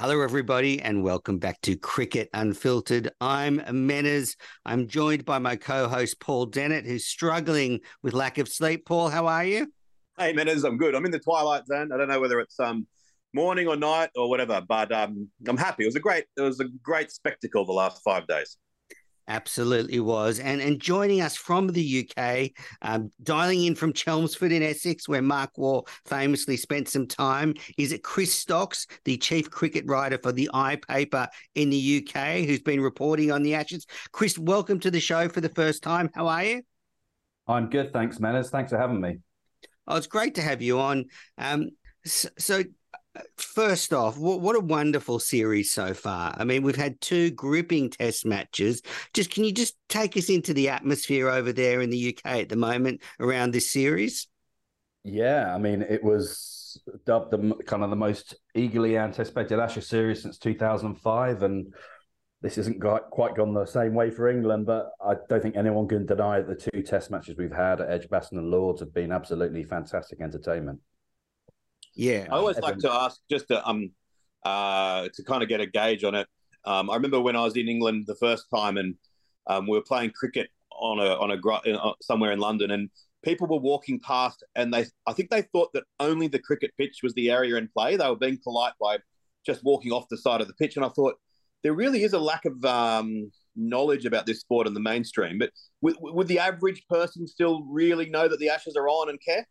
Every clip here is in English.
Hello, everybody, and welcome back to Cricket Unfiltered. I'm Menners. I'm joined by my co host, Paul Dennett, who's struggling with lack of sleep. Paul, how are you? Hey, Menners, I'm good. I'm in the twilight zone. I don't know whether it's um, morning or night or whatever, but um, I'm happy. It was a great, it was a great spectacle the last five days. Absolutely was. And and joining us from the UK, um, dialing in from Chelmsford in Essex, where Mark Waugh famously spent some time, is it Chris Stocks, the chief cricket writer for the I paper in the UK, who's been reporting on the Ashes. Chris, welcome to the show for the first time. How are you? I'm good, thanks, Menners. Thanks for having me. Oh, it's great to have you on. Um, so, so First off, what, what a wonderful series so far. I mean, we've had two gripping test matches. Just can you just take us into the atmosphere over there in the UK at the moment around this series? Yeah, I mean, it was dubbed the kind of the most eagerly anticipated Ashes series since 2005, and this isn't quite gone the same way for England. But I don't think anyone can deny that the two Test matches we've had at Edgbaston and Lords have been absolutely fantastic entertainment. Yeah, I always like to ask just to um uh to kind of get a gauge on it. Um, I remember when I was in England the first time, and um, we were playing cricket on a on a gr uh, somewhere in London, and people were walking past, and they I think they thought that only the cricket pitch was the area in play. They were being polite by just walking off the side of the pitch, and I thought there really is a lack of um, knowledge about this sport in the mainstream. But would, would the average person still really know that the Ashes are on and care?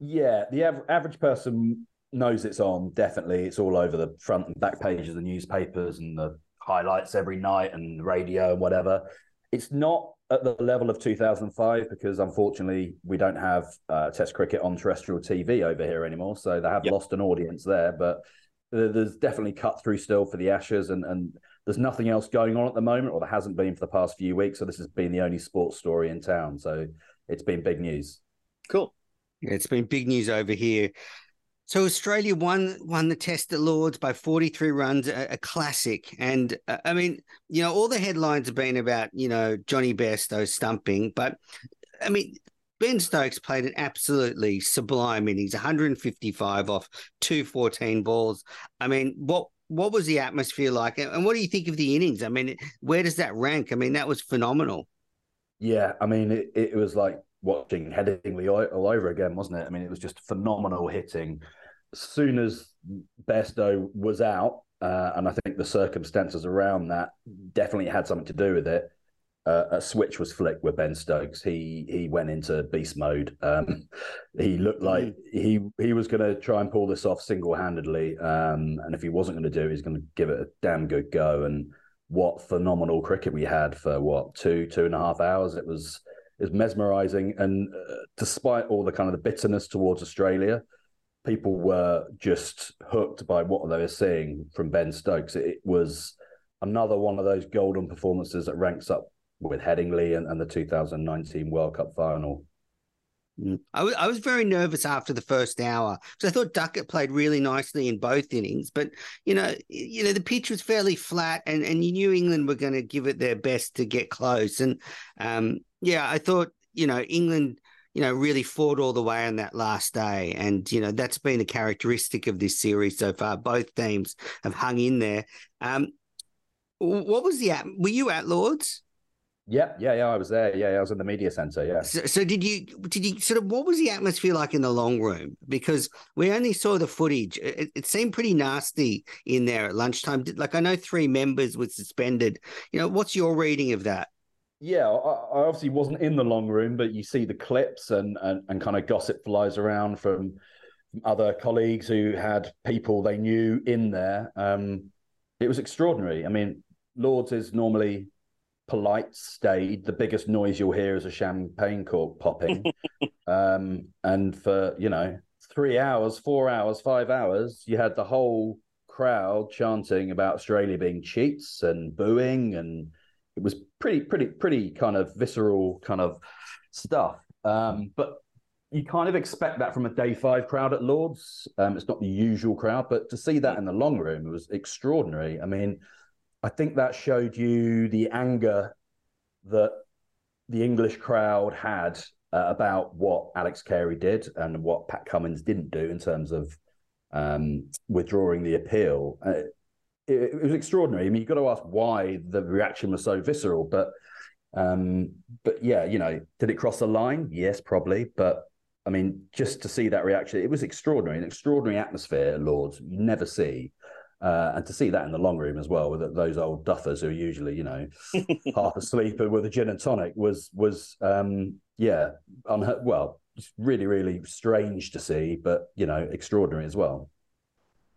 Yeah, the av- average person knows it's on. Definitely, it's all over the front and back pages of the newspapers and the highlights every night and radio and whatever. It's not at the level of 2005 because unfortunately we don't have uh, Test cricket on terrestrial TV over here anymore. So they have yep. lost an audience there, but there's definitely cut through still for the Ashes and and there's nothing else going on at the moment, or there hasn't been for the past few weeks. So this has been the only sports story in town. So it's been big news. Cool. It's been big news over here. So Australia won won the Test at Lords by 43 runs, a, a classic. And uh, I mean, you know, all the headlines have been about you know Jonny Bairstow stumping, but I mean. Ben Stokes played an absolutely sublime innings, 155 off 214 balls. I mean, what what was the atmosphere like, and what do you think of the innings? I mean, where does that rank? I mean, that was phenomenal. Yeah, I mean, it, it was like watching Headingley all over again, wasn't it? I mean, it was just phenomenal hitting. As soon as Bairstow was out, uh, and I think the circumstances around that definitely had something to do with it. Uh, a switch was flicked with Ben Stokes. He he went into beast mode. Um, he looked mm. like he he was going to try and pull this off single handedly. Um, and if he wasn't going to do it, he's going to give it a damn good go. And what phenomenal cricket we had for what two two and a half hours. It was is mesmerizing. And uh, despite all the kind of the bitterness towards Australia, people were just hooked by what they were seeing from Ben Stokes. It was another one of those golden performances that ranks up with Headingley and, and the 2019 World Cup final. Mm. I was, I was very nervous after the first hour because I thought Duckett played really nicely in both innings, but you know, you know the pitch was fairly flat, and and you knew England were going to give it their best to get close, and um, yeah, I thought you know England you know really fought all the way on that last day, and you know that's been a characteristic of this series so far. Both teams have hung in there. Um, what was the at? Were you at Lords? Yeah, yeah, yeah. I was there. Yeah, I was in the media center. Yeah. So, so, did you did you sort of what was the atmosphere like in the long room? Because we only saw the footage. It, it seemed pretty nasty in there at lunchtime. Like I know three members were suspended. You know, what's your reading of that? Yeah, I, I obviously wasn't in the long room, but you see the clips and and, and kind of gossip flies around from, from other colleagues who had people they knew in there. Um, it was extraordinary. I mean, Lords is normally polite, staid. The biggest noise you'll hear is a champagne cork popping. um, and for, you know, three hours, four hours, five hours, you had the whole crowd chanting about Australia being cheats and booing. And it was pretty, pretty, pretty kind of visceral kind of stuff. Um, but you kind of expect that from a day five crowd at Lords. Um, it's not the usual crowd, but to see that in the long room was extraordinary. I mean, I think that showed you the anger that the English crowd had uh, about what Alex Carey did and what Pat Cummins didn't do in terms of um, withdrawing the appeal. Uh, it, it, was extraordinary. I mean, you've got to ask why the reaction was so visceral, but um, but yeah, you know, did it cross the line? Yes, probably. But I mean, just to see that reaction, it was extraordinary, an extraordinary atmosphere, Lords. You never see uh, and to see that in the long room as well, with those old duffers who are usually, you know, half asleep with a gin and tonic, was was um, yeah, unha- well, really really strange to see, but you know, extraordinary as well.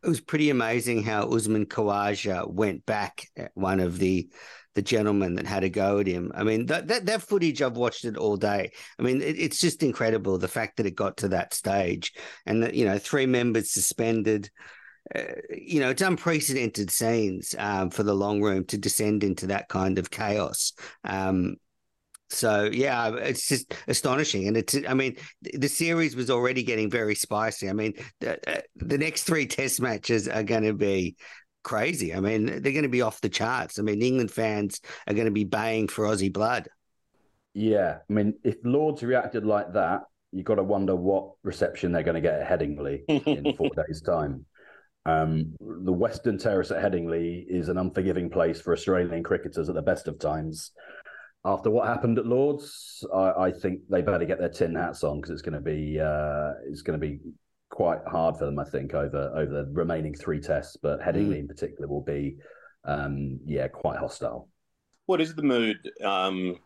It was pretty amazing how Usman Khawaja went back at one of the the gentlemen that had a go at him. I mean, that that, that footage I've watched it all day. I mean, it, it's just incredible the fact that it got to that stage, and that you know, three members suspended uh, you know, it's unprecedented scenes um, for the long room to descend into that kind of chaos. Um, so yeah, it's just astonishing, and it's. I mean, the series was already getting very spicy. I mean, the, uh, the next three Test matches are going to be crazy. I mean, they're going to be off the charts. I mean, England fans are going to be baying for Aussie blood. Yeah, I mean, if Lords reacted like that, you've got to wonder what reception they're going to get at Headingley in four days' time. Um, the Western Terrace at Headingley is an unforgiving place for Australian cricketers at the best of times. After what happened at Lords, I, I think they better get their tin hats on because it's going to be uh, it's going to be quite hard for them. I think over over the remaining three tests, but Headingley mm. in particular will be um, yeah quite hostile. What is the mood um,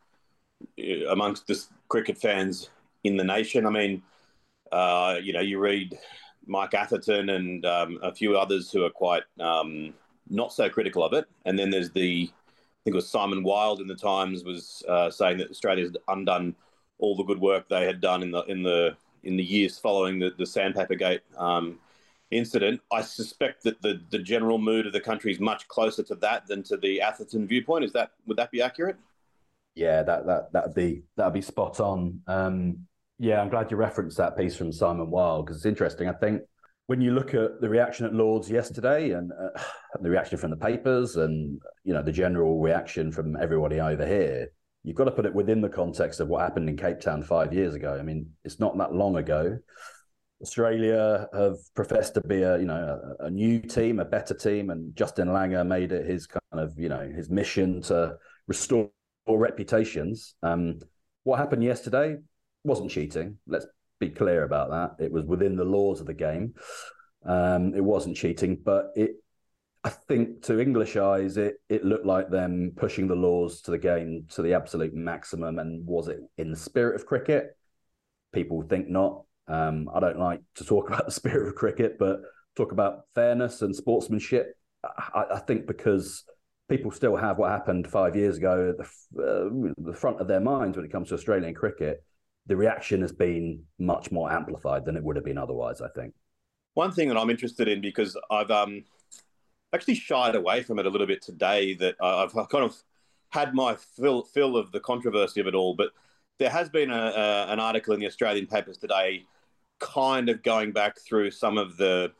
amongst the cricket fans in the nation? I mean, uh, you know, you read Mike Atherton and um, a few others who are quite um, not so critical of it. And then there's the, think it was Simon Wilde in the Times was uh, saying that Australia's undone all the good work they had done in the in the in the years following the the Sandpaper Gate um, incident. I suspect that the the general mood of the country is much closer to that than to the Atherton viewpoint. Is that would that be accurate? Yeah, that that that'd be that'd be spot on. Um, yeah, I'm glad you referenced that piece from Simon Wilde because it's interesting. I think when you look at the reaction at Lords yesterday and uh, the reaction from the papers and you know the general reaction from everybody over here, you've got to put it within the context of what happened in Cape Town five years ago. I mean, it's not that long ago. Australia have professed to be a you know a, a, new team, a better team, and Justin Langer made it his kind of you know his mission to restore reputations. Um, what happened yesterday? wasn't cheating. Let's be clear about that. It was within the laws of the game. Um, it wasn't cheating, but it. I think to English eyes, it it looked like them pushing the laws to the game to the absolute maximum. And was it in the spirit of cricket? People think not. Um, I don't like to talk about the spirit of cricket, but talk about fairness and sportsmanship. I, I think because people still have what happened five years ago at the, uh, the front of their minds when it comes to Australian cricket the reaction has been much more amplified than it would have been otherwise. I think. One thing that I'm interested in because I've um, actually shied away from it a little bit today. That I've kind of had my fill fill of the controversy of it all, but there has been a, a, an article in the Australian papers today, kind of going back through some of the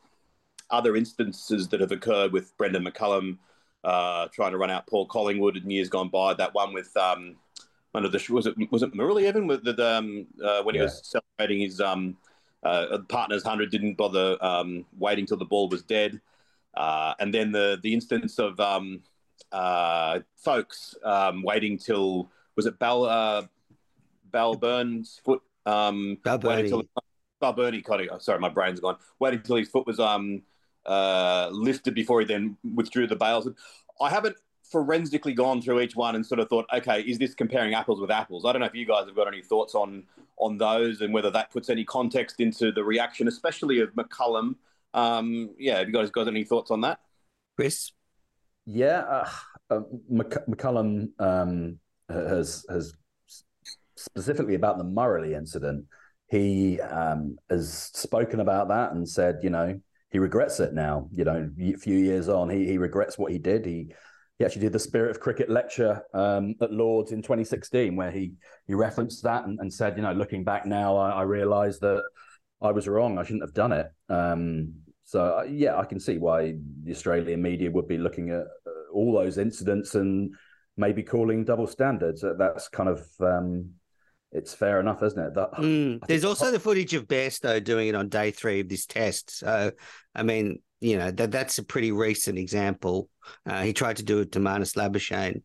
other instances that have occurred with Brendon McCullum uh, trying to run out Paul Collingwood in years gone by. That one with um, under the was it was it Muralitharan with the um, uh, when he was celebrating his um, uh, partner's hundred didn't bother um, waiting till the ball was dead, uh, and then the the instance of um, uh, Foakes um, waiting till was it Bal uh, Balburn's foot? Um, Balbirnie. Balbirnie, kind of. Sorry, my brain's gone. Waiting till his foot was um uh lifted before he then withdrew the bails. I haven't forensically gone through each one and sort of thought, okay, is this comparing apples with apples? I don't know if you guys have got any thoughts on on those and whether that puts any context into the reaction, especially of McCullum. Um, yeah, have you guys got any thoughts on that? Chris? Yeah, uh, uh, McCullum um, has has specifically about the Murray incident. He um, has spoken about that and said, you know, he regrets it now. You know, a few years on, he he regrets what he did. He he actually did the Spirit of Cricket lecture um, at Lords in 2016, where he he referenced that and, and said, you know, looking back now, I, I realised that I was wrong. I shouldn't have done it. Um, so uh, yeah, I can see why the Australian media would be looking at uh, all those incidents and maybe calling double standards. That's kind of um, it's fair enough, isn't it? That, mm. There's also the footage of Bairstow doing it on day three of this test. So, I mean, you know that that's a pretty recent example. Uh, he tried to do it to Marnus Labuschagne.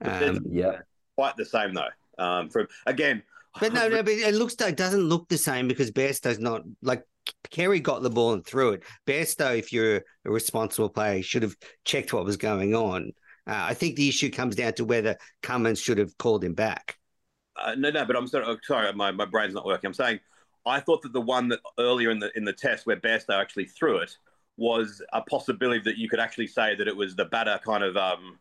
Um, yeah, quite the same though. Um, from again, but no, no, but it looks it doesn't look the same because Bairstow's not like Carey got the ball and threw it. Bairstow, if you're a responsible player, should have checked what was going on. Uh, I think the issue comes down to whether Cummins should have called him back. Uh, no, no, but I'm sorry, oh, sorry, my, my brain's not working. I'm saying I thought that the one that earlier in the in the test where Bairstow actually threw it was a possibility that you could actually say that it was the batter kind of um,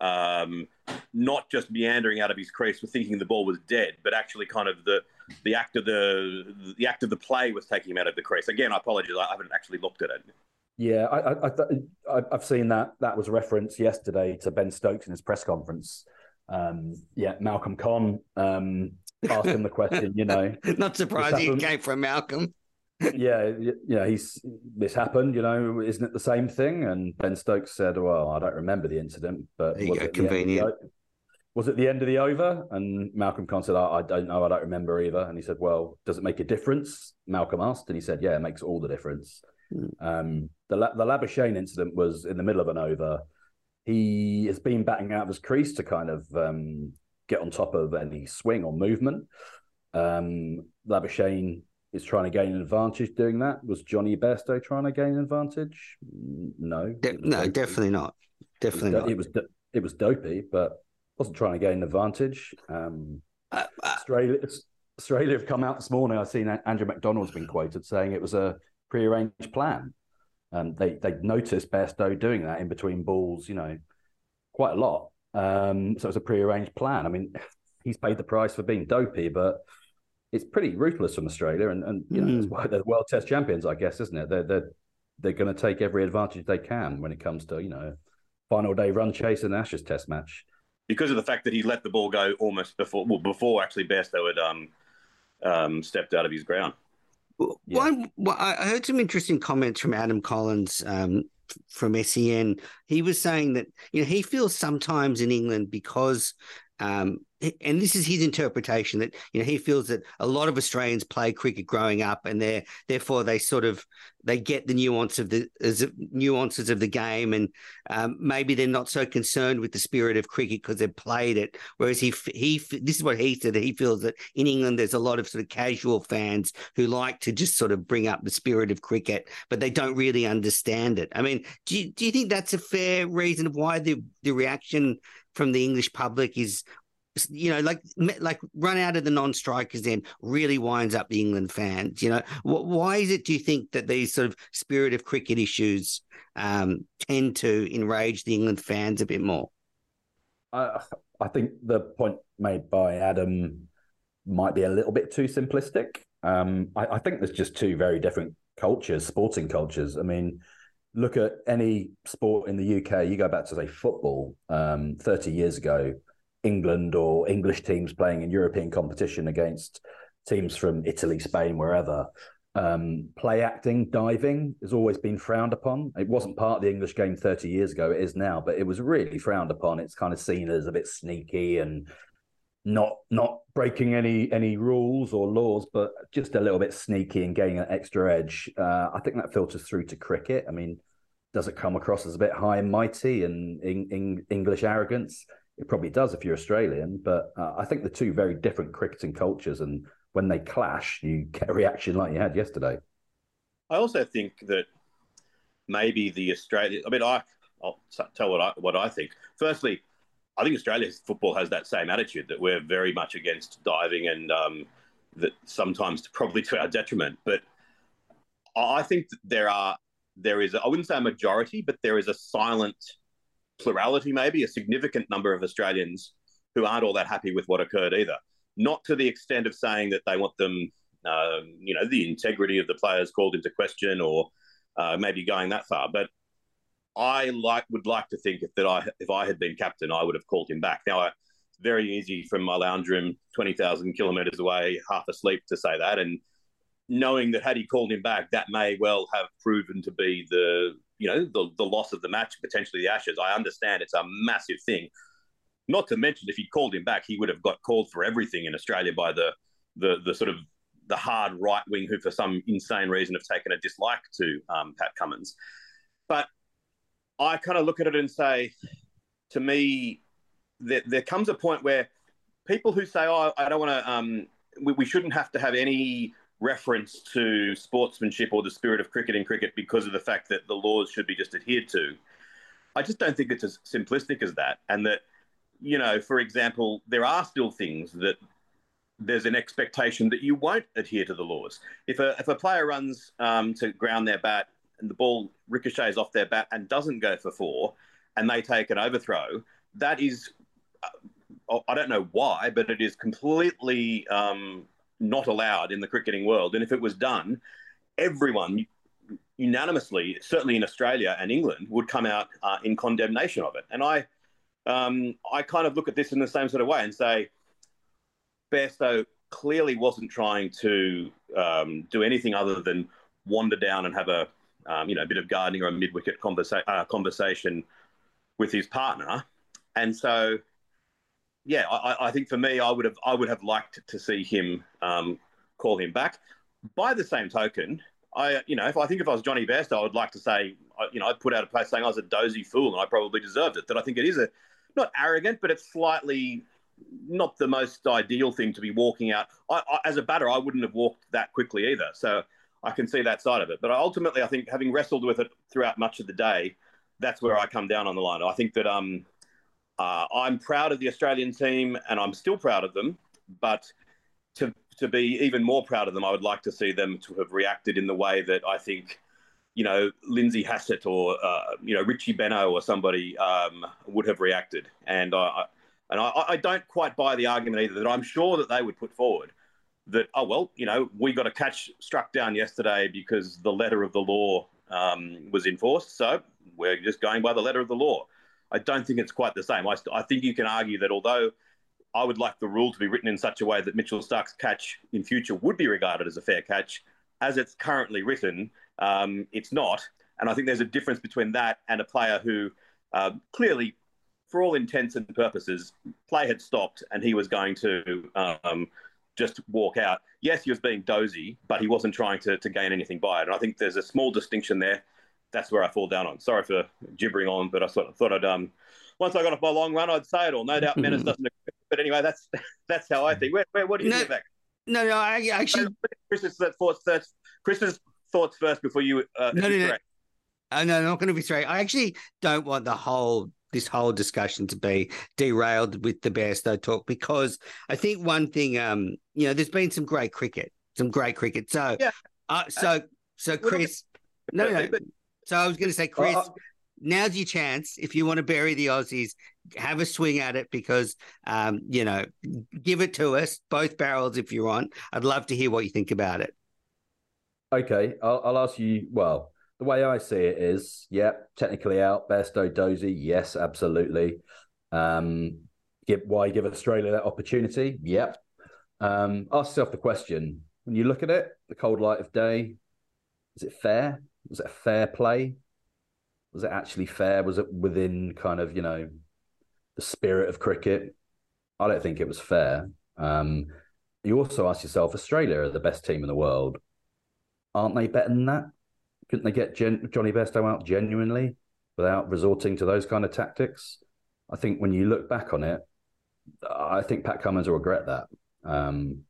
um, not just meandering out of his crease with thinking the ball was dead, but actually kind of the the act of the the act of the play was taking him out of the crease. Again, I apologize, I haven't actually looked at it. Yeah, I, I, I, have seen that. That was referenced yesterday to Ben Stokes in his press conference. Um, yeah, Malcolm Conn um, asked him the question. You know, not surprising it came from Malcolm. Yeah, yeah, he's this happened. You know, isn't it the same thing? And Ben Stokes said, "Well, I don't remember the incident, but was it convenient." was it the end of the over? And Malcolm Conn said, I, I don't know, I don't remember either. And he said, Well, does it make a difference? Malcolm asked, and he said, Yeah, it makes all the difference. Mm. Um, the the Labuschagne incident was in the middle of an over. He has been batting out of his crease to kind of um, get on top of any swing or movement. Um, Labuschagne is trying to gain an advantage doing that. Was Jonny Bairstow trying to gain an advantage? No, De- no, definitely not. Definitely it was, not. It was it was dopey, but wasn't trying to gain an advantage. Um, uh, uh, Australia, Australia have come out this morning. I've seen Andrew McDonald's been quoted saying it was a prearranged plan. Um, they they noticed Bairstow doing that in between balls, you know, quite a lot. Um, so it was a prearranged plan. I mean, he's paid the price for being dopey, but it's pretty ruthless from Australia, and and you know mm. that's why they're world Test champions, I guess, isn't it? They're they're they're going to take every advantage they can when it comes to you know final day run chase in the Ashes Test match because of the fact that he let the ball go almost before well before actually Bairstow had um, um, stepped out of his ground. Yeah. Well, I heard some interesting comments from Adam Collins um, from SEN. He was saying that you know he feels sometimes in England because um, and this is his interpretation that you know he feels that a lot of Australians play cricket growing up, and they therefore they sort of they get the nuance of the nuances of the game, and um, maybe they're not so concerned with the spirit of cricket because they've played it. Whereas he he this is what he said that he feels that in England there's a lot of sort of casual fans who like to just sort of bring up the spirit of cricket, but they don't really understand it. I mean, do you, do you think that's a fair reason of why the the reaction from the English public is you know, like like run out of the non-strikers then really winds up the England fans. You know, why is it? Do you think that these sort of spirit of cricket issues um, tend to enrage the England fans a bit more? I I think the point made by Adam might be a little bit too simplistic. Um, I, I think there's just two very different cultures, sporting cultures. I mean, look at any sport in the UK. You go back to say football. Um, Thirty years ago England or English teams playing in European competition against teams from Italy, Spain, wherever. Um, play acting, diving has always been frowned upon. It wasn't part of the English game 30 years ago, it is now, but it was really frowned upon. It's kind of seen as a bit sneaky and not not breaking any any rules or laws, but just a little bit sneaky and getting an extra edge. Uh, I think that filters through to cricket. I mean, does it come across as a bit high and mighty and in, in English arrogance? It probably does if you're Australian, but uh, I think the two very different cricketing cultures, and when they clash, you get a reaction like you had yesterday. I also think that maybe the Australian. I mean, I I'll tell what I what I think. Firstly, I think Australia's football has that same attitude that we're very much against diving and um, that sometimes probably to our detriment. But I think there are there is I wouldn't say a majority, but there is a silent plurality, maybe a significant number of Australians who aren't all that happy with what occurred either. Not to the extent of saying that they want them, um, you know, the integrity of the players called into question or uh, maybe going that far, but I like would like to think that I if I had been captain, I would have called him back. Now, it's very easy from my lounge room, twenty thousand kilometres away, half asleep, to say that, and knowing that had he called him back, that may well have proven to be the you know the the loss of the match, potentially the Ashes. I understand it's a massive thing. Not to mention, if he called him back, he would have got called for everything in Australia by the the the sort of the hard right wing who, for some insane reason, have taken a dislike to um, Pat Cummins. But I kind of look at it and say, to me, there, there comes a point where people who say, "Oh, I don't want to," um, we, we shouldn't have to have any reference to sportsmanship or the spirit of cricket in cricket because of the fact that the laws should be just adhered to. I just don't think it's as simplistic as that, and that you know, for example, there are still things that there's an expectation that you won't adhere to the laws. If a if a player runs um, to ground their bat and the ball ricochets off their bat and doesn't go for four, and they take an overthrow, that is, uh, I don't know why, but it is completely um, not allowed in the cricketing world. And if it was done, everyone unanimously, certainly in Australia and England, would come out uh, in condemnation of it. And I, um, I kind of look at this in the same sort of way and say, Bairstow clearly wasn't trying to um, do anything other than wander down and have a um, you know, a bit of gardening or a mid-wicket conversa- uh, conversation with his partner. And so, yeah, I, I, think for me, I would have I would have liked to see him um, call him back. By the same token, I you know if I think if I was Johnny Best, I would like to say you know I'd put out a post saying I was a dozy fool and I probably deserved it. That I think it is a not arrogant, but it's slightly not the most ideal thing to be walking out. I, I, as a batter, I wouldn't have walked that quickly either. So I can see that side of it. But ultimately, I think having wrestled with it throughout much of the day, that's where I come down on the line. I think that um, uh, I'm proud of the Australian team, and I'm still proud of them. But to to be even more proud of them, I would like to see them to have reacted in the way that I think, you know, Lindsay Hassett or uh, you know Richie Benaud or somebody um, would have reacted. And I and I, I don't quite buy the argument either that I'm sure that they would put forward that, oh, well, you know, we got a catch struck down yesterday because the letter of the law um, was enforced. So we're just going by the letter of the law. I don't think it's quite the same. I, I think you can argue that although I would like the rule to be written in such a way that Mitchell Starc's catch in future would be regarded as a fair catch, as it's currently written, um, it's not. And I think there's a difference between that and a player who uh, clearly, for all intents and purposes, play had stopped and he was going to um, just walk out. Yes, he was being dozy, but he wasn't trying to, to gain anything by it. And I think there's a small distinction there. That's where I fall down on. Sorry for gibbering on, but I sort of thought I'd um once I got off my long run, I'd say it all. No doubt Menners doesn't agree. But anyway, that's that's how I think. Where, where what do you no, think? No, no, I actually Chris's thoughts first. Chris's thoughts first before you. Uh, no, no, no. Uh, no, not going to be straight. I actually don't want the whole this whole discussion to be derailed with the Bairstow talk because I think one thing, um, you know, there's been some great cricket, some great cricket. So, yeah. uh, so, so Chris, no, no. So I was going to say, Chris, uh, now's your chance. If you want to bury the Aussies, have a swing at it because, um, you know, give it to us, both barrels if you want. I'd love to hear what you think about it. Okay, I'll, I'll ask you. Well, the way I see it is, yeah, technically out. Bairstow Dozy, yes, absolutely. Um, give, why give Australia that opportunity? Yep. Um, ask yourself the question: when you look at it, the cold light of day, is it fair? Was it a fair play? Was it actually fair? Was it within kind of you know the spirit of cricket? I don't think it was fair. Um, you also ask yourself: Australia are the best team in the world. Aren't they better than that? Couldn't they get Gen- Jonny Bairstow out genuinely without resorting to those kind of tactics? I think when you look back on it, I think Pat Cummins will regret that. Um,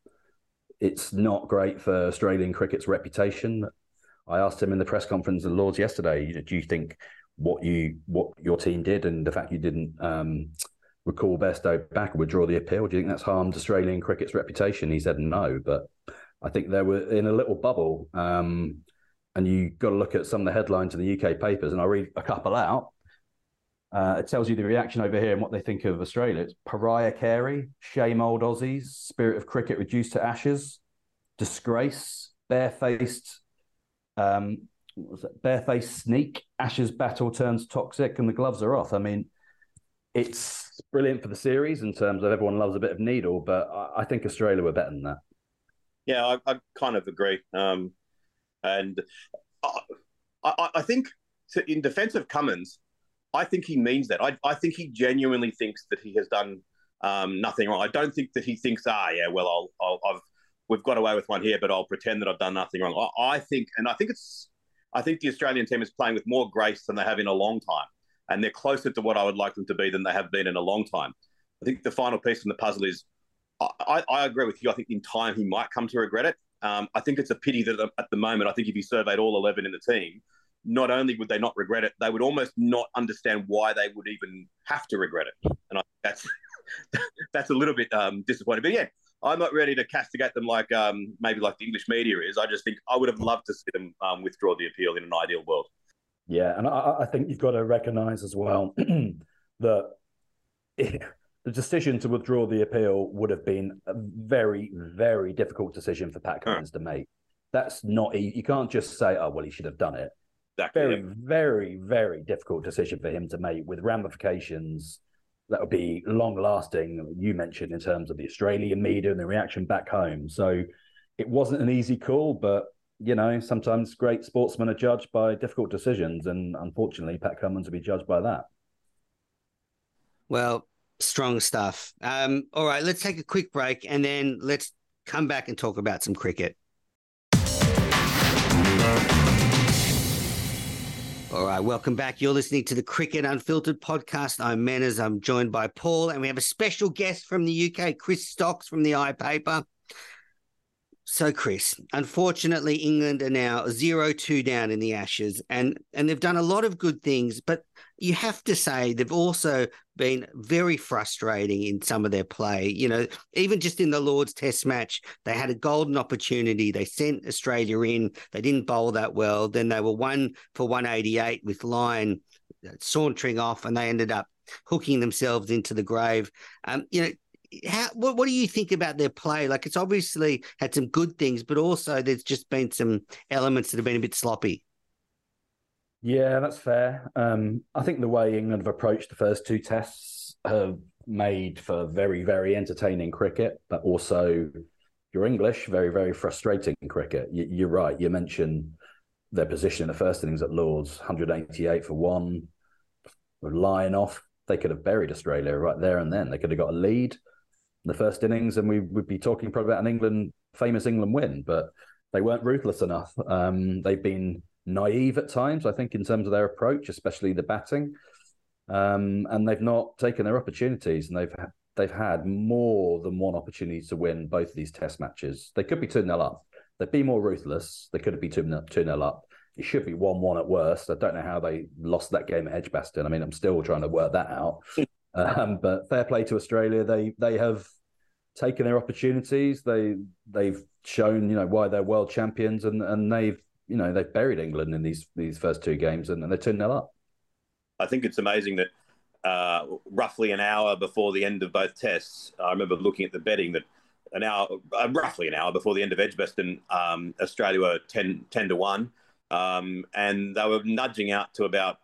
it's not great for Australian cricket's reputation. I asked him in the press conference at Lords yesterday, do you think what you what your team did and the fact you didn't um, recall Bairstow back and withdraw the appeal, do you think that's harmed Australian cricket's reputation? He said no, but I think they were in a little bubble. Um, and you got to look at some of the headlines in the UK papers, and I'll read a couple out. Uh, it tells you the reaction over here and what they think of Australia. It's pariah Carey, shame old Aussies, spirit of cricket reduced to ashes, disgrace, barefaced, um, what was it? Barefaced sneak, Ashes battle turns toxic, and the gloves are off. I mean, it's brilliant for the series in terms of everyone loves a bit of needle, but I, I think Australia were better than that. Yeah, I, I kind of agree. Um, and I, I, I think to, in defense of Cummins, I think he means that. I, I think he genuinely thinks that he has done um, nothing wrong. I don't think that he thinks, ah, yeah, well, I'll, I'll, I've we've got away with one here, but I'll pretend that I've done nothing wrong. I, I, think, and I think it's, I think the Australian team is playing with more grace than they have in a long time, and they're closer to what I would like them to be than they have been in a long time. I think the final piece in the puzzle is, I, I agree with you. I think in time he might come to regret it. Um, I think it's a pity that at the moment, I think if you surveyed all 11 in the team, not only would they not regret it, they would almost not understand why they would even have to regret it. And I, that's that's a little bit um, disappointing. But yeah, I'm not ready to castigate them like um, maybe like the English media is. I just think I would have loved to see them um, withdraw the appeal in an ideal world. Yeah, and I, I think you've got to recognise as well that. It, the decision to withdraw the appeal would have been a very, very difficult decision for Pat Cummins to make. That's not you can't just say, "Oh, well, he should have done it." Exactly. Very, very, very difficult decision for him to make with ramifications that would be long lasting. You mentioned in terms of the Australian media and the reaction back home. So it wasn't an easy call, but you know, sometimes great sportsmen are judged by difficult decisions, and unfortunately, Pat Cummins will be judged by that. Well, Strong stuff. Um, all right, let's take a quick break and then let's come back and talk about some cricket. All right, welcome back. You're listening to the Cricket Unfiltered podcast. I'm Menners. I'm joined by Paul, and we have a special guest from the UK, Chris Stocks from the iPaper. So, Chris, unfortunately, England are now 0 2 down in the Ashes, and, and they've done a lot of good things, but you have to say they've also been very frustrating in some of their play. You know, even just in the Lord's Test match, they had a golden opportunity. They sent Australia in, they didn't bowl that well. Then they were one for 188 with Lyon sauntering off, and they ended up hooking themselves into the grave. Um, you know, how what, what do you think about their play? Like it's obviously had some good things, but also there's just been some elements that have been a bit sloppy. Yeah, that's fair. Um, I think the way England have approached the first two tests have made for very, very entertaining cricket, but also your English, very, very frustrating cricket. You, are right. You mentioned their position in the first innings at Lords, 188 for one, Lyon off. They could have buried Australia right there and then. They could have got a lead the first innings, and we would be talking probably about an England famous England win. But they weren't ruthless enough. Um, they've been naive at times, I think, in terms of their approach, especially the batting, um, and they've not taken their opportunities, and they've they've had more than one opportunity to win both of these Test matches. They could be two 0 up. They'd be more ruthless. They could two two 0 up. It should be one one at worst. I don't know how they lost that game at Edgbaston. I mean, I'm still trying to work that out. Um, but fair play to Australia. They they have taken their opportunities. They they've shown you know why they're world champions, and and they've you know they've buried England in these these first two games, and, and they're two 0 up. I think it's amazing that uh, roughly an hour before the end of both tests, I remember looking at the betting that an hour, uh, roughly an hour before the end of Edgbaston, um, Australia were 10, 10 to one, um, and they were nudging out to about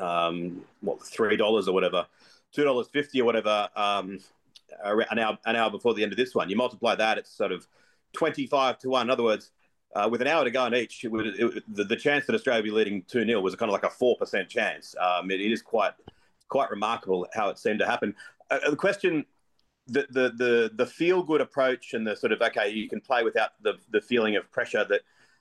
um, what three dollars or whatever two dollars fifty or whatever um, an hour an hour before the end of this one. You multiply that, it's sort of twenty five to one. In other words, uh, with an hour to go in each, it would, it, the, the chance that Australia would be leading two 0 was kind of like a four percent chance. Um, it, it is quite quite remarkable how it seemed to happen. Uh, uh, the question. The, the the the feel good approach and the sort of okay you can play without the the feeling of pressure that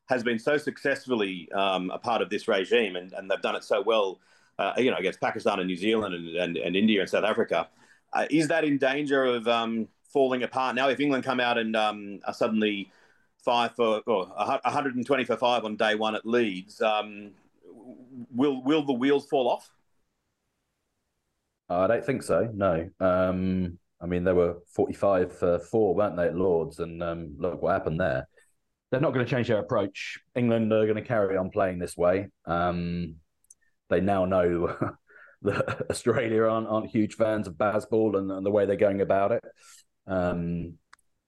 has been so successfully um, a part of this regime and, and they've done it so well uh, you know, against Pakistan and New Zealand and, and, and India and South Africa. Uh, is that in danger of um, falling apart now? If England come out and um, are suddenly five for or 120 for five on day one at Leeds, um, will will the wheels fall off? I don't think so. No. Um, I mean, they were 45 for four, weren't they, at Lords? And um, look what happened there. They're not going to change their approach. England are going to carry on playing this way. Um, they now know that Australia aren't, aren't huge fans of Bazball and, and the way they're going about it. Um,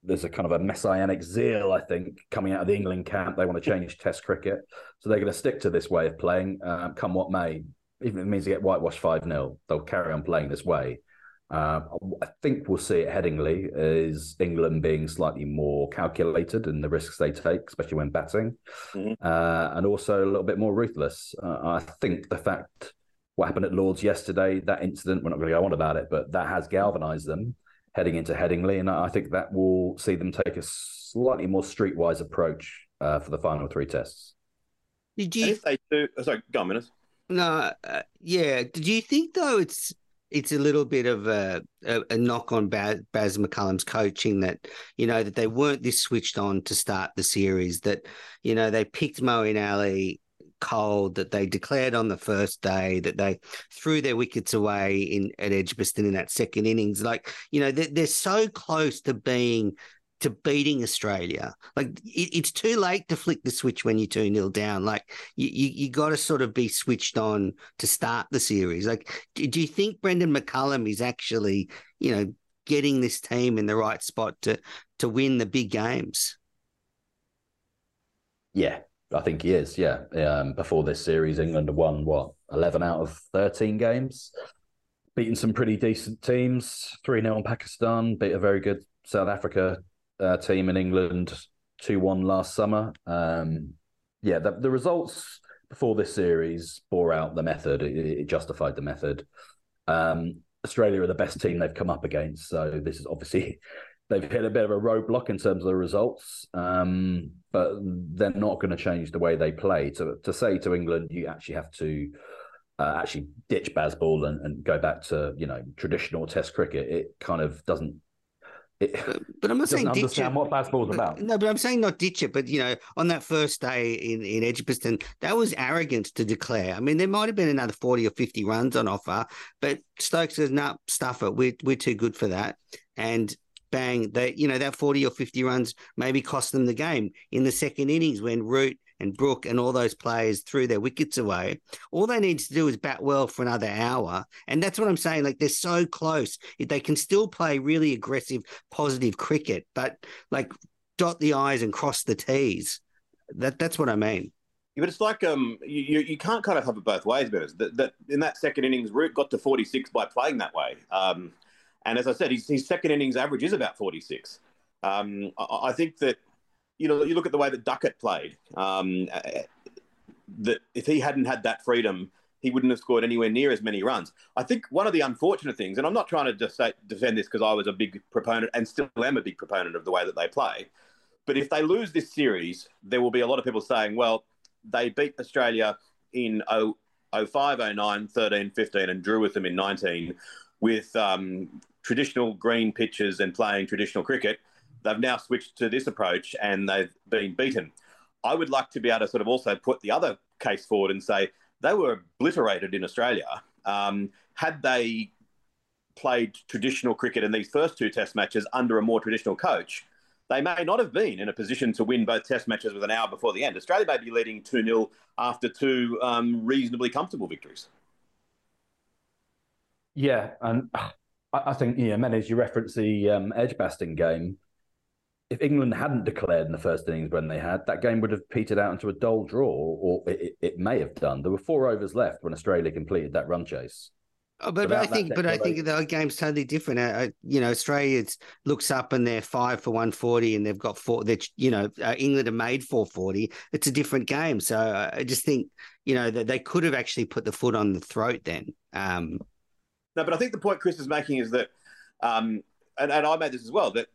there's a kind of a messianic zeal, I think, coming out of the England camp. They want to change Test cricket, so they're going to stick to this way of playing, uh, come what may. Even if it means they get whitewashed five 0 they'll carry on playing this way. Uh, I think we'll see it Headingley is England being slightly more calculated in the risks they take, especially when batting, mm-hmm. uh, and also a little bit more ruthless. Uh, I think the fact what happened at Lords yesterday, that incident, we're not going to go on about it, but that has galvanised them heading into Headingley, and I think that will see them take a slightly more streetwise approach uh, for the final three tests. Did you? if they do, oh, sorry, go on, Menners. No, uh, yeah. Did you think though it's it's a little bit of a, a, a knock on Baz, Baz, McCullum's coaching that you know that they weren't this switched on to start the series. That you know they picked Moeen Ali cold, that they declared on the first day, that they threw their wickets away in at Edgbaston in that second innings. Like, you know, they're, they're so close to being to beating Australia. Like it, it's too late to flick the switch when you're 2 nil down. Like you, you, you got to sort of be switched on to start the series. Like, do, do you think Brendon McCullum is actually, you know, getting this team in the right spot to to win the big games? Yeah, I think he is. Yeah. Um, before this series, England won what eleven out of thirteen games, beaten some pretty decent teams. Three 0 on Pakistan, beat a very good South Africa uh, team in England, two one last summer. Um, yeah, the, the, results before this series bore out the method. It, it justified the method. Um, Australia are the best team they've come up against, so this is obviously they've hit a bit of a roadblock in terms of the results, um, but they're not going to change the way they play. To to say to England, you actually have to uh, actually ditch Bazball and, and go back to you know traditional Test cricket. It kind of doesn't. It, but, I'm not saying understand what Bazball's about. No, but I'm saying not ditch it. But you know, on that first day in in Edgbaston, that was arrogance to declare. I mean, there might have been another forty or fifty runs on offer, but Stokes says, "No, stuff it. We're we're too good for that." And bang, that you know that forty or fifty runs maybe cost them the game in the second innings when Root and Brook and all those players threw their wickets away. All they need to do is bat well for another hour, and that's what I'm saying. Like they're so close, they can still play really aggressive, positive cricket, but like dot the i's and cross the t's. That that's what I mean. Yeah, but it's like um, you, you can't kind of have it both ways, but that, that in that second innings, Root got to 46 by playing that way. Um, and as I said, his, his second innings average is about 46. Um, I, I, think that, you know, you look at the way that Duckett played, um, that if he hadn't had that freedom, he wouldn't have scored anywhere near as many runs. I think one of the unfortunate things, and I'm not trying to just say, defend this because I was a big proponent and still am a big proponent of the way that they play, but if they lose this series, there will be a lot of people saying, well, they beat Australia in 05, 09, 13, 15, and drew with them in 19 with um, traditional green pitches and playing traditional cricket, they've now switched to this approach and they've been beaten. I would like to be able to sort of also put the other case forward and say they were obliterated in Australia. Um, had they played traditional cricket in these first two test matches under a more traditional coach, they may not have been in a position to win both test matches with an hour before the end. Australia may be leading 2 0 after two um, reasonably comfortable victories. Yeah, and I think yeah, know, you reference the um, Edgbaston game. If England hadn't declared in the first innings when they had, that game would have petered out into a dull draw, or it, it may have done. There were four overs left when Australia completed that run chase. Oh, but, but I think, but I think the game's totally different. Uh, you know, Australia looks up and they're five for one forty, and they've got four. That you know, uh, England have made four forty. It's a different game. So uh, I just think you know that they could have actually put the foot on the throat then. Um, no, but I think the point Chris is making is that, um, and, and I made this as well, that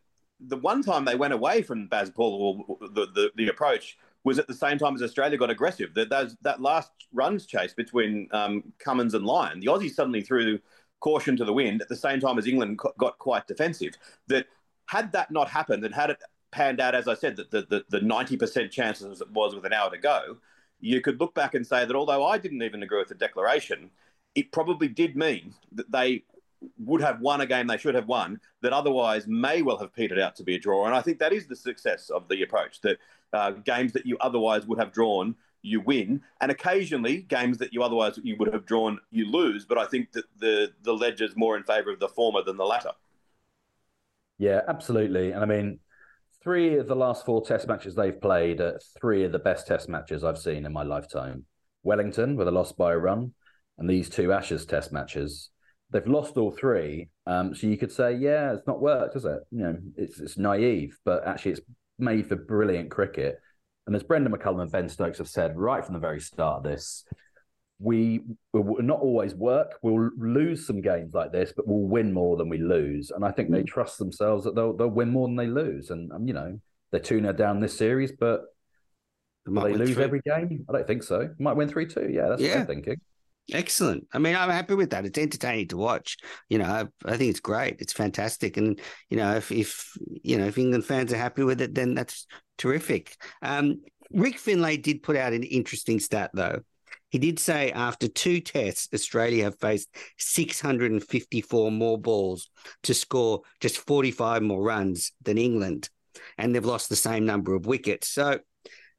the one time they went away from Bazball or the, the, the approach was at the same time as Australia got aggressive. That that, that last runs chase between um, Cummins and Lyon, the Aussies suddenly threw caution to the wind at the same time as England got quite defensive. That had that not happened and had it panned out, as I said, that the, the, the 90% chances it was with an hour to go, you could look back and say that although I didn't even agree with the declaration, it probably did mean that they would have won a game they should have won that otherwise may well have petered out to be a draw. And I think that is the success of the approach that uh, games that you otherwise would have drawn, you win, and occasionally games that you otherwise you would have drawn, you lose. But I think that the the ledger's more in favour of the former than the latter. Yeah, absolutely. And I mean, three of the last four Test matches they've played are three of the best Test matches I've seen in my lifetime. Wellington with a loss by a run, and these two Ashes Test matches. They've lost all three, um, so you could say, yeah, it's not worked, is it? You know, it's it's naive, but actually, it's made for brilliant cricket. And as Brendon McCullum and Ben Stokes have said right from the very start of this, we will not always work. We'll lose some games like this, but we'll win more than we lose. And I think they mm. trust themselves that they'll they'll win more than they lose. And um, you know they're two 0 down this series, but they, they lose three. every game. I don't think so. Might win three two. Yeah, that's yeah. what I'm thinking. Excellent. I mean, I'm happy with that. It's entertaining to watch. You know, I, I, think it's great. It's fantastic. And you know, if if you know if England fans are happy with it, then that's terrific. Um, Rick Finlay did put out an interesting stat though. He did say after two tests, Australia have faced 654 more balls to score just 45 more runs than England, and they've lost the same number of wickets. So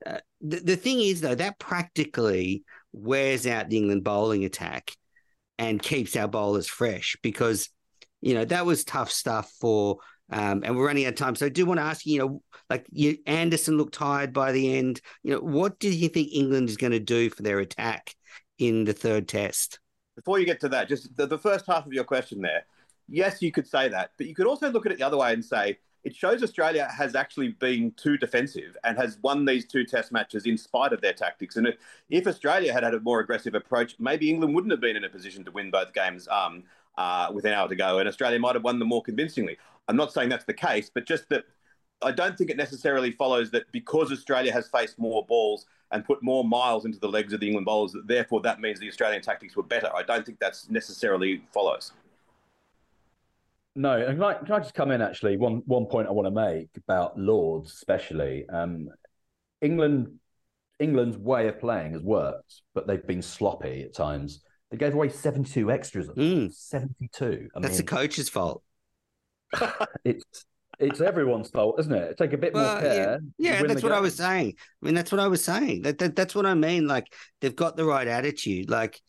uh, the, the thing is, though, that practically wears out the England bowling attack and keeps our bowlers fresh because, you know, that was tough stuff for um, and we're running out of time. So I do want to ask you, you know, like you, Anderson looked tired by the end. You know, what do you think England is going to do for their attack in the third test? Before you get to that, just the, the first half of your question there. Yes, you could say that, but you could also look at it the other way and say it shows Australia has actually been too defensive and has won these two test matches in spite of their tactics. And if, if Australia had had a more aggressive approach, maybe England wouldn't have been in a position to win both games um, uh, with an hour to go, and Australia might have won them more convincingly. I'm not saying that's the case, but just that I don't think it necessarily follows that because Australia has faced more balls and put more miles into the legs of the England bowlers, that therefore that means the Australian tactics were better. I don't think that's necessarily follows. No, and can I, can I just come in actually? One one point I want to make about Lords, especially um, England. England's way of playing has worked, but they've been sloppy at times. They gave away seventy-two extras. Mm. Seventy-two. I That's mean, the coach's fault. it's it's everyone's fault, isn't it? Take a bit well, more care. Yeah, yeah that's what game. I was saying. I mean, that's what I was saying. That, that that's what I mean. Like they've got the right attitude. Like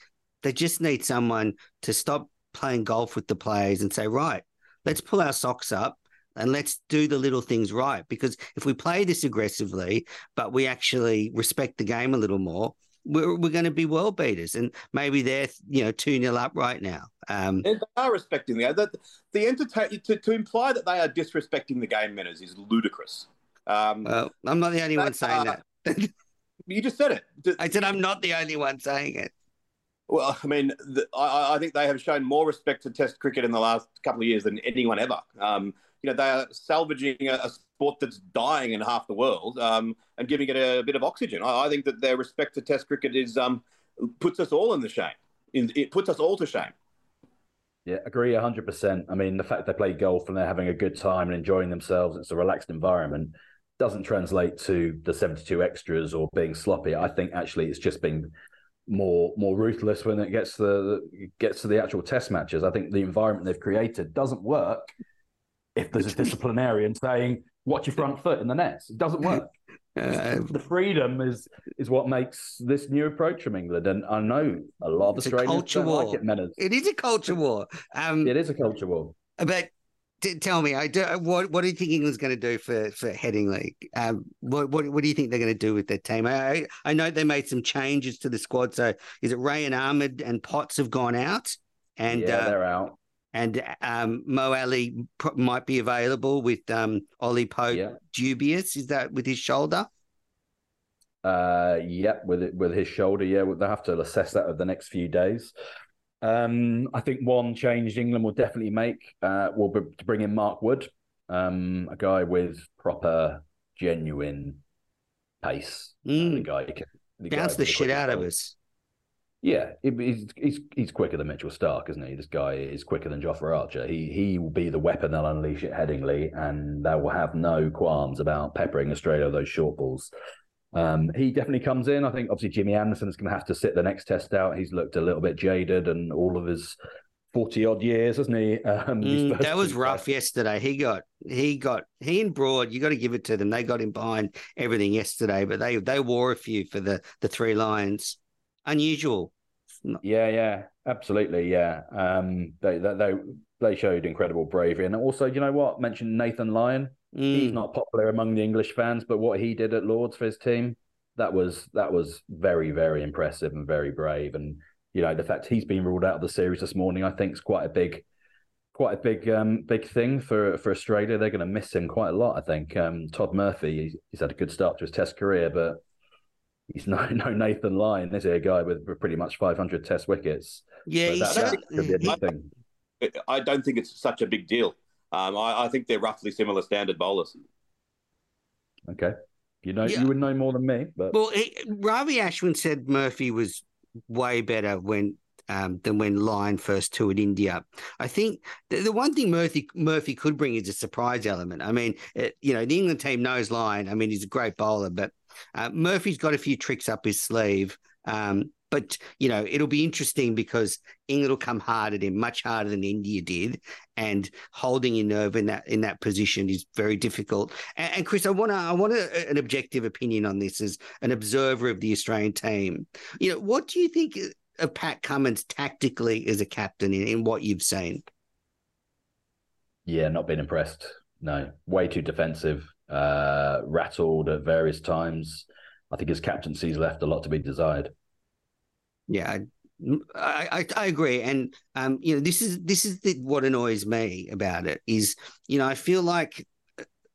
they just need someone to stop playing golf with the players and say, right, let's pull our socks up and let's do the little things right. Because if we play this aggressively, but we actually respect the game a little more, we're, we're going to be world beaters. And maybe they're, you know, 2 0 up right now. Um, and they are respecting the the, the entertain to, to imply that they are disrespecting the game Menners is ludicrous. Um, well, I'm not the only one saying uh, that. you just said it. I said I'm not the only one saying it. Well, I mean, the, I, I, think they have shown more respect to Test cricket in the last couple of years than anyone ever. Um, you know, they are salvaging a, a, sport that's dying in half the world um, and giving it a, a, bit of oxygen. I, I, think that their respect to Test cricket is um, puts us all in the shame. it puts us all to shame. Yeah, agree 100%. I mean, the fact they play golf and they're having a good time and enjoying themselves, it's a relaxed environment, doesn't translate to the 72 extras or being sloppy. I think actually it's just been more more ruthless when it gets to the gets to the actual test matches. I think the environment they've created doesn't work if there's a disciplinarian saying watch your front foot in the nets. It doesn't work. Uh, the freedom is is what makes this new approach from England, and I know a lot of Australians don't war. like it. Menners. It is a culture war. Um, it is a culture war. But t- tell me, I do, what what do you think England's going to do for for Headingley? Um, what, what what do you think they're going to do with their team? I I know they made some changes to the squad. So is it Rehan Ahmed and Potts have gone out? And yeah, uh, they're out. And um, Mo Ali might be available with um, Ollie Pope yeah. dubious. Is that with his shoulder? Uh, yeah, with it, with his shoulder. Yeah, they'll have to assess that over the next few days. Um, I think one change England will definitely make uh, will be to bring in Mark Wood, um, a guy with proper, genuine pace. Mm. the guy can the Bounce the shit out of us. Yeah, he- he's he's he's quicker than Mitchell Starc, isn't he? This guy is quicker than Jofra Archer. He he will be the weapon they'll unleash at Headingley, and they will have no qualms about peppering Australia with those short balls. Um, he definitely comes in. I think obviously Jimmy Anderson's going to have to sit the next test out. He's looked a little bit jaded, and all of his forty odd years, hasn't he? Um, Mm, that was rough yesterday. He got he got he and Broad. You got to give it to them. They got him behind everything yesterday, but they they wore a few for the the three lions. Unusual. Yeah, yeah, absolutely, yeah. Um, they, they they they showed incredible bravery, and also, you know what? Mentioned Nathan Lyon. He's Mm. not popular among the English fans, but what he did at Lords for his team, that was that was very, very impressive and very brave. And you know, the fact he's been ruled out of the series this morning, I think, is quite a big, quite a big, um, big thing for for Australia. They're going to miss him quite a lot. I think. Um, Todd Murphy, he's, he's had a good start to his Test career, but he's no no Nathan Lyon. Is he a guy with pretty much 500 Test wickets? Yeah, So that, that could be a he- big thing. I don't think it's such a big deal. Um, I, I think they're roughly similar standard bowlers. Okay, you know, Yeah. you would know more than me, but Well, he, Ravi Ashwin said Murphy was way better when um, than when Lyon first toured India. I think the, the one thing Murphy Murphy could bring is a surprise element. I mean, it, you know, the England team knows Lyon. I mean, he's a great bowler, but uh, Murphy's got a few tricks up his sleeve. Um, but you know, it'll be interesting because England will come hard at him, much harder than India did, and holding your nerve in that in that position is very difficult. And, and Chris, I want to I want a, an objective opinion on this as an observer of the Australian team. You know, what do you think of Pat Cummins tactically as a captain in, in what you've seen? Yeah, not been impressed. No, way too defensive, uh, rattled at various times. I think his captaincy's left a lot to be desired. Yeah, I, I, I agree, and um, you know, this is this is the, what annoys me about it is, you know, I feel like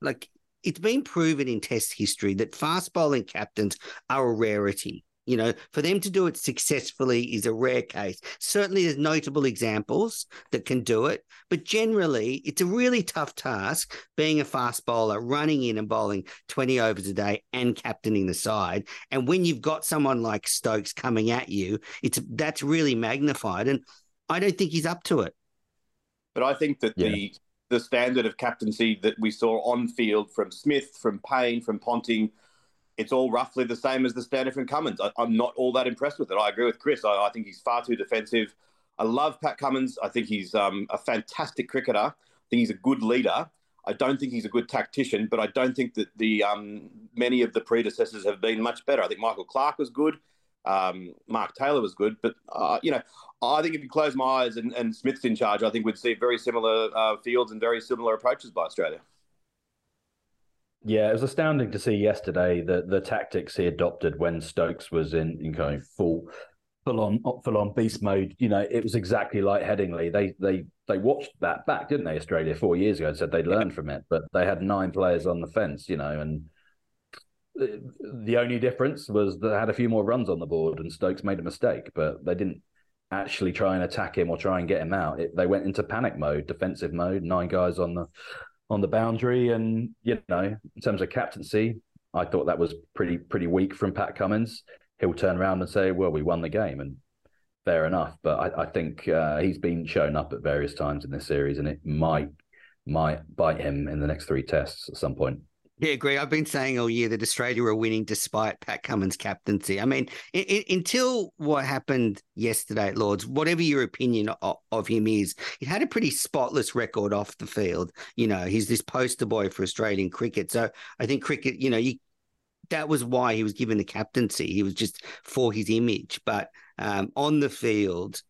like it's been proven in Test history that fast bowling captains are a rarity. You know, for them to do it successfully is a rare case. Certainly, there's notable examples that can do it, but generally, it's a really tough task being a fast bowler, running in and bowling 20 overs a day and captaining the side. And when you've got someone like Stokes coming at you, it's that's really magnified. And I don't think he's up to it. But I think that Yeah. the the standard of captaincy that we saw on field from Smith, from Paine, from Ponting, it's all roughly the same as the standard from Cummins. I, I'm not all that impressed with it. I agree with Chris. I, I think he's far too defensive. I love Pat Cummins. I think he's um, a fantastic cricketer. I think he's a good leader. I don't think he's a good tactician, but I don't think that the um, many of the predecessors have been much better. I think Michael Clarke was good. Um, Mark Taylor was good, but uh, you know, I think if you close my eyes and, and Smith's in charge, I think we'd see very similar uh, fields and very similar approaches by Australia. Yeah, it was astounding to see yesterday the the tactics he adopted when Stokes was in, in kind of full full on full on beast mode. You know, it was exactly like Headingley. They they they watched that back, didn't they? Australia four years ago and said they'd learned from it, but they had nine players on the fence. You know, and the- the only difference was they had a few more runs on the board, and Stokes made a mistake, but they didn't actually try and attack him or try and get him out. It, they went into panic mode, defensive mode, nine guys on the on the boundary, and you know, in terms of captaincy, I thought that was pretty pretty weak from Pat Cummins. He'll turn around and say, "Well, we won the game," and fair enough. But I, I think uh, he's been shown up at various times in this series, and it might might bite him in the next three tests at some point. Yeah, agree. I've been saying all year that Australia were winning despite Pat Cummins' captaincy. I mean, until what happened yesterday at Lords, whatever your opinion of, of him is, he had a pretty spotless record off the field. You know, he's this poster boy for Australian cricket. So I think cricket, you know, you, that was why he was given the captaincy. He was just for his image. But um, on the field,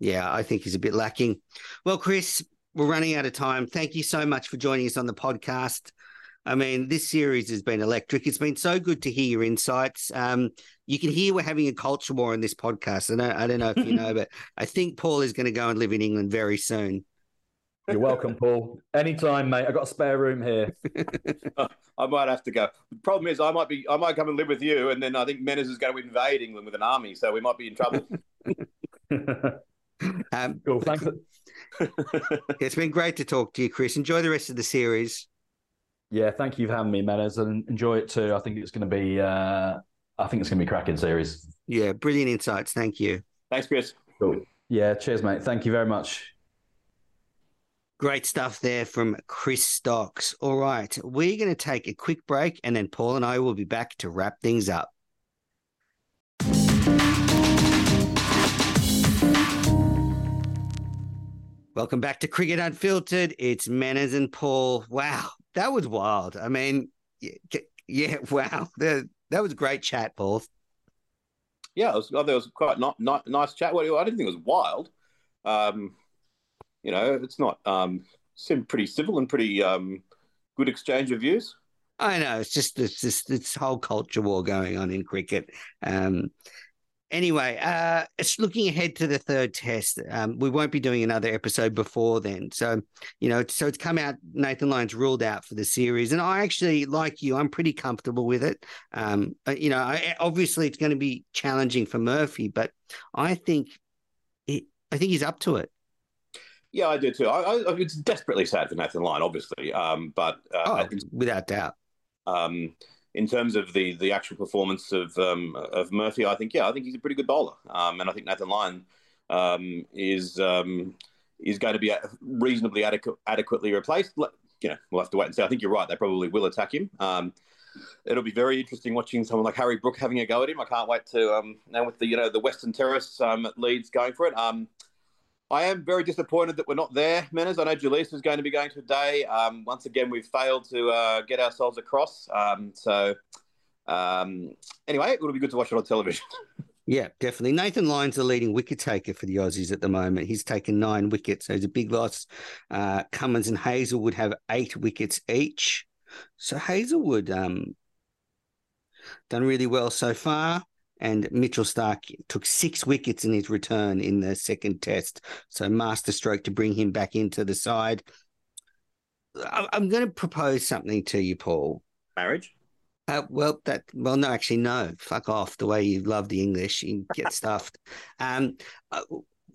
yeah, I think he's a bit lacking. Well, Chris, we're running out of time. Thank you so much for joining us on the podcast. I mean, this series has been electric. It's been so good to hear your insights. Um, you can hear we're having a culture war in this podcast. I don't, I don't know if you know, but I think Paul is going to go and live in England very soon. You're welcome, Paul. Anytime, mate. I've got a spare room here. I might have to go. The problem is, I might be, I might come and live with you, and then I think Menners is going to invade England with an army, so we might be in trouble. Um, cool. Thanks. it's been great to talk to you, Chris. Enjoy the rest of the series. Yeah, thank you for having me, Menners, and enjoy it too. I think it's going to be, uh, I think it's going to be cracking series. Yeah, brilliant insights. Thank you. Thanks, Chris. Cool. Yeah, cheers, mate. Thank you very much. Great stuff there from Chris Stocks. All right, we're going to take a quick break and then Paul and I will be back to wrap things up. Welcome back to Cricket Unfiltered. It's Menners and Paul. Wow, that was wild. I mean, yeah, yeah wow, that, that was great chat, Paul. Yeah, it was, I was quite not, not nice chat. Well, I didn't think it was wild. Um, you know, it's not um, seemed pretty civil and pretty um, good exchange of views. I know it's just it's just this whole culture war going on in cricket. Um, anyway, uh, it's looking ahead to the third test. Um, we won't be doing another episode before then. So, you know, so it's come out, Nathan Lyon's ruled out for the series. And I actually, like you, I'm pretty comfortable with it. Um, you know, I, obviously it's going to be challenging for Murphy, but I think, it, I think he's up to it. Yeah, I do too. I, I, it's desperately sad for Nathan Lyon, obviously, um, but uh, oh, without doubt. Um, in terms of the the actual performance of um, of Murphy, I think yeah, I think he's a pretty good bowler, um, and I think Nathan Lyon um, is um, is going to be reasonably adequate, adequately replaced. You know, we'll have to wait and see. I think you're right; they probably will attack him. it'll be very interesting watching someone like Harry Brook having a go at him. I can't wait to now with the you know the Western Terrace at Leeds going for it. I am very disappointed that we're not there, Menners. I know Jaleesa is going to be going today. Um, once again, we've failed to uh, get ourselves across. Um, so, um, anyway, it would be good to watch it on television. yeah, definitely. Nathan Lyon's the leading wicket taker for the Aussies at the moment. He's taken nine wickets, so it's a big loss. Uh, Cummins and Hazlewood have eight wickets each. So Hazlewood um, done really well so far and Mitchell Starc took six wickets in his return in the second test. So masterstroke to bring him back into the side. I'm going to propose something to you, Paul. Marriage. Uh, well, that well, no, actually, no. Fuck off. The way you love the English, you get stuffed. Um, uh,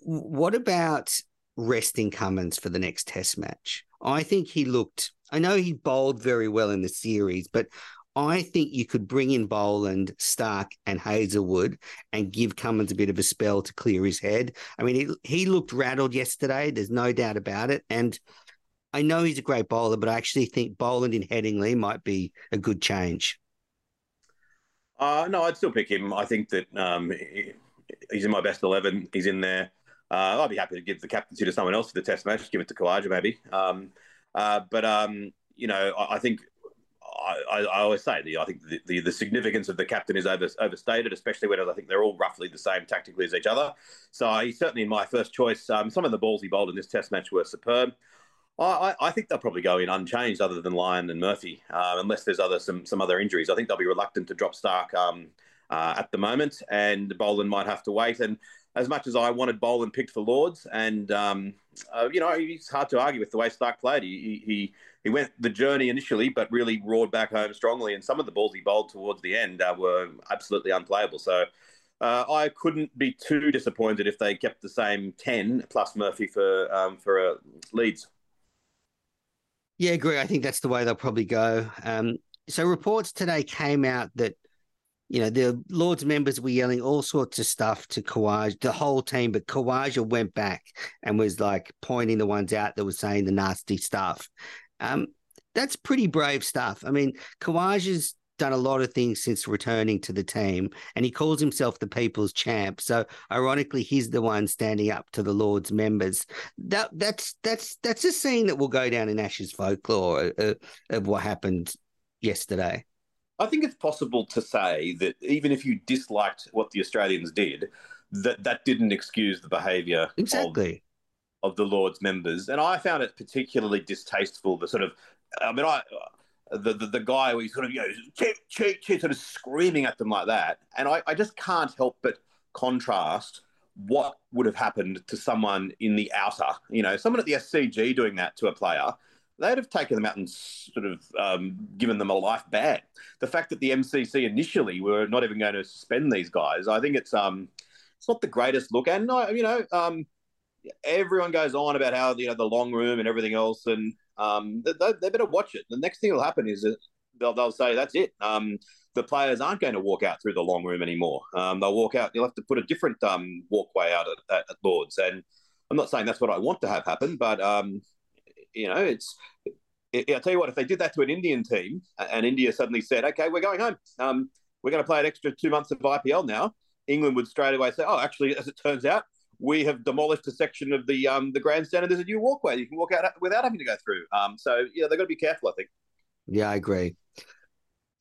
what about resting Cummins for the next Test match? I think he looked. I know he bowled very well in the series, but I think you could bring in Boland, Starc, and Hazlewood and give Cummins a bit of a spell to clear his head. I mean, he, he looked rattled yesterday. There's no doubt about it. And I know he's a great bowler, but I actually think Boland in Headingley might be a good change. Uh, no, I'd still pick him. I think that um, he's in my best 11. He's in there. Uh, I'd be happy to give the captaincy to someone else for the test match, give it to Khawaja maybe. Um, uh, but, um, you know, I, I think I, I, always say the, I think the, the, the, significance of the captain is over, overstated, especially when I think they're all roughly the same tactically as each other. So he's certainly in my first choice. Um, some of the balls he bowled in this Test match were superb. I, I, think they'll probably go in unchanged, other than Lyon and Murphy, um, unless there's other some some other injuries. I think they'll be reluctant to drop Starc um, uh, at the moment, and Boland might have to wait. And as much as I wanted Boland picked for Lords, and um, uh, you know, it's hard to argue with the way Starc played. He, he he went the journey initially, but really roared back home strongly. And some of the balls he bowled towards the end uh, were absolutely unplayable. So uh, I couldn't be too disappointed if they kept the same ten plus Murphy for um, for uh, Leeds. Yeah, agree. I think that's the way they'll probably go. Um, so reports today came out that you know the Lords members were yelling all sorts of stuff to Khawaja, the whole team, but Khawaja went back and was like pointing the ones out that were saying the nasty stuff. Um, that's pretty brave stuff. I mean, Khawaja's done a lot of things since returning to the team, and he calls himself the people's champ. So, ironically, he's the one standing up to the Lord's members. That that's that's that's a scene that will go down in Ashes folklore uh, of what happened yesterday. I think it's possible to say that even if you disliked what the Australians did, that that didn't excuse the behaviour exactly of the Lord's members, and I found it particularly distasteful. The sort of, I mean, I the the, the guy who sort of you know cheat cheat cheat sort of screaming at them like that, and I, I just can't help but contrast what would have happened to someone in the outer, you know, someone at the SCG doing that to a player. They'd have taken them out and sort of um, given them a life ban. The fact that the MCC initially were not even going to suspend these guys, I think it's um, it's not the greatest look. And you know, um, everyone goes on about how you know the long room and everything else, and Um, they, they, better watch it. The next thing that'll happen is that they'll, they'll say that's it. Um, the players aren't going to walk out through the long room anymore. Um, they'll walk out. You'll have to put a different um, walkway out at, at, Lords. And I'm not saying that's what I want to have happen, but um, you know, it's. It, I'll tell you what. If they did that to an Indian team, and India suddenly said, "Okay, we're going home. Um, we're going to play an extra two months of IPL now," England would straight away say, "Oh, actually, as it turns out, we have demolished a section of the um, the grandstand, and there's a new walkway you can walk out without having to go through." Um, so yeah, they've got to be careful. I think. Yeah, I agree.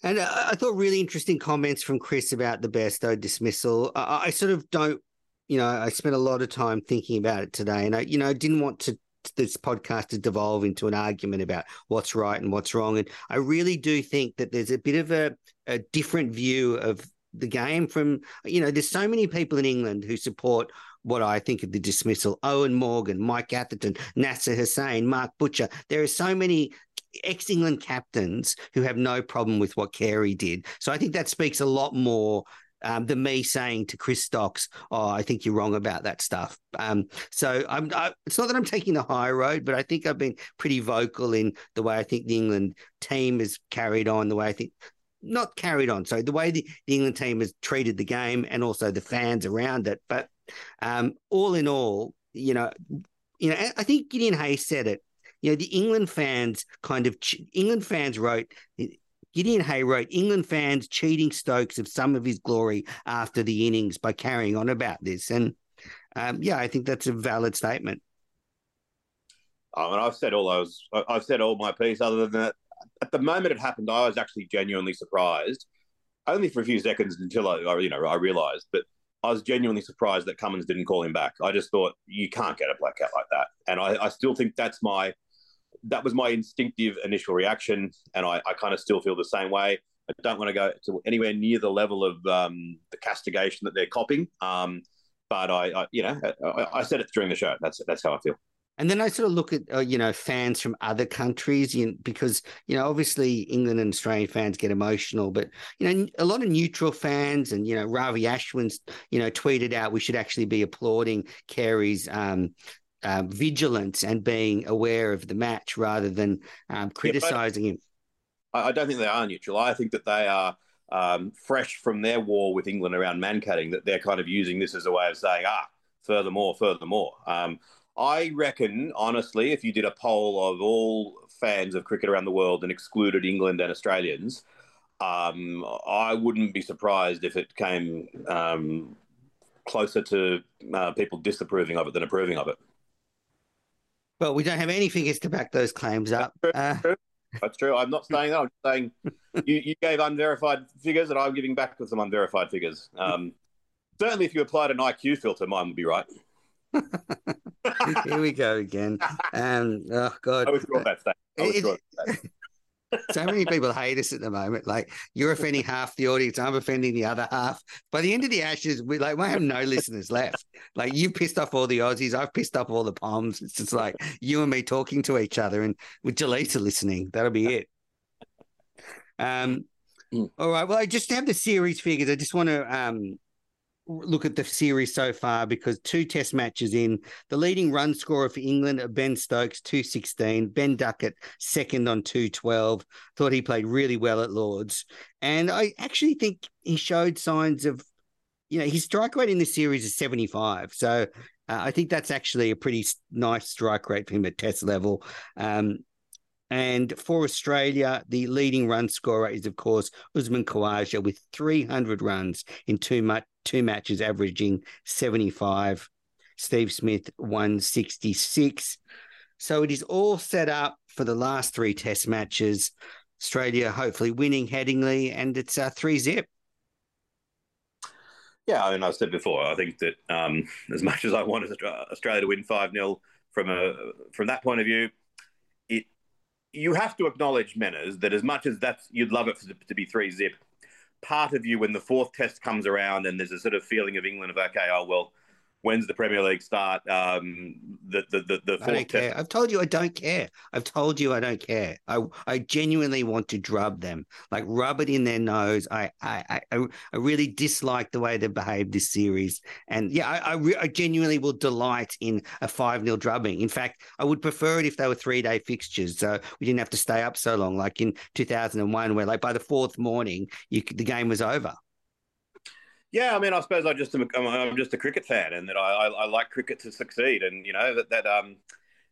And I thought really interesting comments from Chris about the Bairstow dismissal. I, I, sort of don't, you know, I spent a lot of time thinking about it today, and I, you know, didn't want to this podcast to devolve into an argument about what's right and what's wrong. And I really do think that there's a bit of a, a different view of the game from, you know, there's so many people in England who support what I think of the dismissal. Eoin Morgan, Mike Atherton, Nasser Hussain, Mark Butcher. There are so many ex England captains who have no problem with what Carey did. So I think that speaks a lot more um, than me saying to Chris Stocks, "Oh, I think you're wrong about that stuff." Um, so I'm. I, it's not that I'm taking the high road, but I think I've been pretty vocal in the way I think the England team has carried on, the way I think not carried on. So the way the, the England team has treated the game, and also the fans around it. But um, all in all, you know, you know, I think Gideon Haigh said it you know, the England fans kind of England fans wrote Gideon Haigh wrote England fans cheating Stokes of some of his glory after the innings by carrying on about this, and um, yeah, I think that's a valid statement. I mean, I've said all those. I've said all my piece. Other than that, at the moment it happened, I was actually genuinely surprised. Only for a few seconds until I, you know, I realised. But I was genuinely surprised that Cummins didn't call him back. I just thought you can't get a blackout like that, and I, I still think that's my that was my instinctive initial reaction, and I, I kind of still feel the same way. I don't want to go to anywhere near the level of um, the castigation that they're copying. Um, but I, I, you know, I, I, said it during the show. That's that's how I feel. And then I sort of look at uh, you know fans from other countries, you know, because you know obviously England and Australian fans get emotional, but you know a lot of neutral fans and you know Ravi Ashwin's you know tweeted out we should actually be applauding Carey's um, uh, vigilance and being aware of the match rather than um, criticizing yeah, him. I don't think they are neutral. I think that they are um, fresh from their war with England around Mankading, that they're kind of using this as a way of saying, ah, furthermore, furthermore. Um, I reckon, honestly, if you did a poll of all fans of cricket around the world and excluded England and Australians, um, I wouldn't be surprised if it came um, closer to uh, people disapproving of it than approving of it. Well, we don't have any figures to back those claims up. That's true. Uh, That's true. I'm not saying that. I'm saying you, you gave unverified figures, and I'm giving back with some unverified figures. Um, certainly, if you applied an IQ filter, mine would be right. Here we go again. Um, oh God, I withdraw that statement. I withdraw that so many people hate us at the moment. Like you're offending half the audience, I'm offending the other half. By the end of the Ashes, we like we have no listeners left. Like you pissed off all the Aussies, I've pissed off all the Poms. It's just like you and me talking to each other, and with Jaleesa listening. That'll be it. Um. Mm. All right. Well, I just have the series figures. I just want to um look at the series so far because two test matches in the leading run scorer for England Ben Stokes 216 Ben Duckett second on 212 thought he played really well at Lords. And I actually think he showed signs of you know his strike rate in this series is 75 so uh, I think that's actually a pretty nice strike rate for him at test level. Um, and for Australia, the leading run scorer is, of course, Usman Khawaja with 300 runs in two, two matches, averaging 75. Steve Smith, 166. So it is all set up for the last three test matches. Australia hopefully winning Headingley, and it's a three zip. Yeah, I mean, I've said before, I think that um, as much as I wanted Australia to win 5 0 from from that point of view, you have to acknowledge, Menners, that as much as that's you'd love it for, to be three zip, part of you when the fourth test comes around and there's a sort of feeling of England of okay, oh well, when's the Premier League start? Um, the the the, the I don't care. test. I've told you I don't care. I've told you I don't care. I I genuinely want to drub them, like rub it in their nose. I I I, I really dislike the way they've behaved this series, and yeah, I I, re- I genuinely will delight in a five 0 drubbing. In fact, I would prefer it if they were three day fixtures, so we didn't have to stay up so long, like in two thousand and one, where like by the fourth morning, you the game was over. Yeah, I mean, I suppose I just am, I'm, just a cricket fan, and that I, I, I like cricket to succeed, and you know that that um,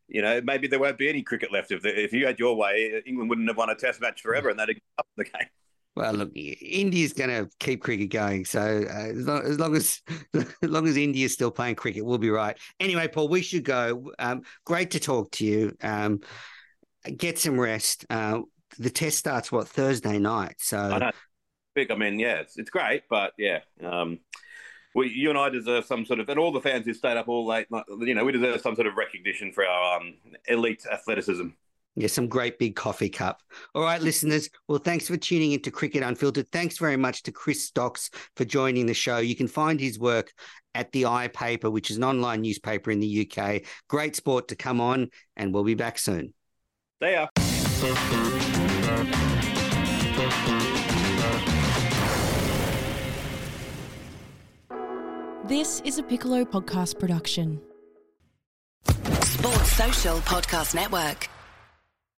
you know maybe there won't be any cricket left if the, if you had your way, England wouldn't have won a Test match forever, and that'd up the game. Well, look, India's going to keep cricket going. So uh, as, long, as long as as long as India's still playing cricket, we'll be right. Anyway, Paul, we should go. Um, great to talk to you. Um, get some rest. Uh, the test starts what Thursday night. So. Big. I mean, yeah, it's, it's great, but yeah, um, we, you and I deserve some sort of, and all the fans who stayed up all late, you know, we deserve some sort of recognition for our um, elite athleticism. Yeah, some great big coffee cup. All right, listeners. Well, thanks for tuning into Cricket Unfiltered. Thanks very much to Chris Stocks for joining the show. You can find his work at the iPaper, which is an online newspaper in the UK. Great sport to come on, and we'll be back soon. Ya. This is a Piccolo podcast production. Sports Social Podcast Network.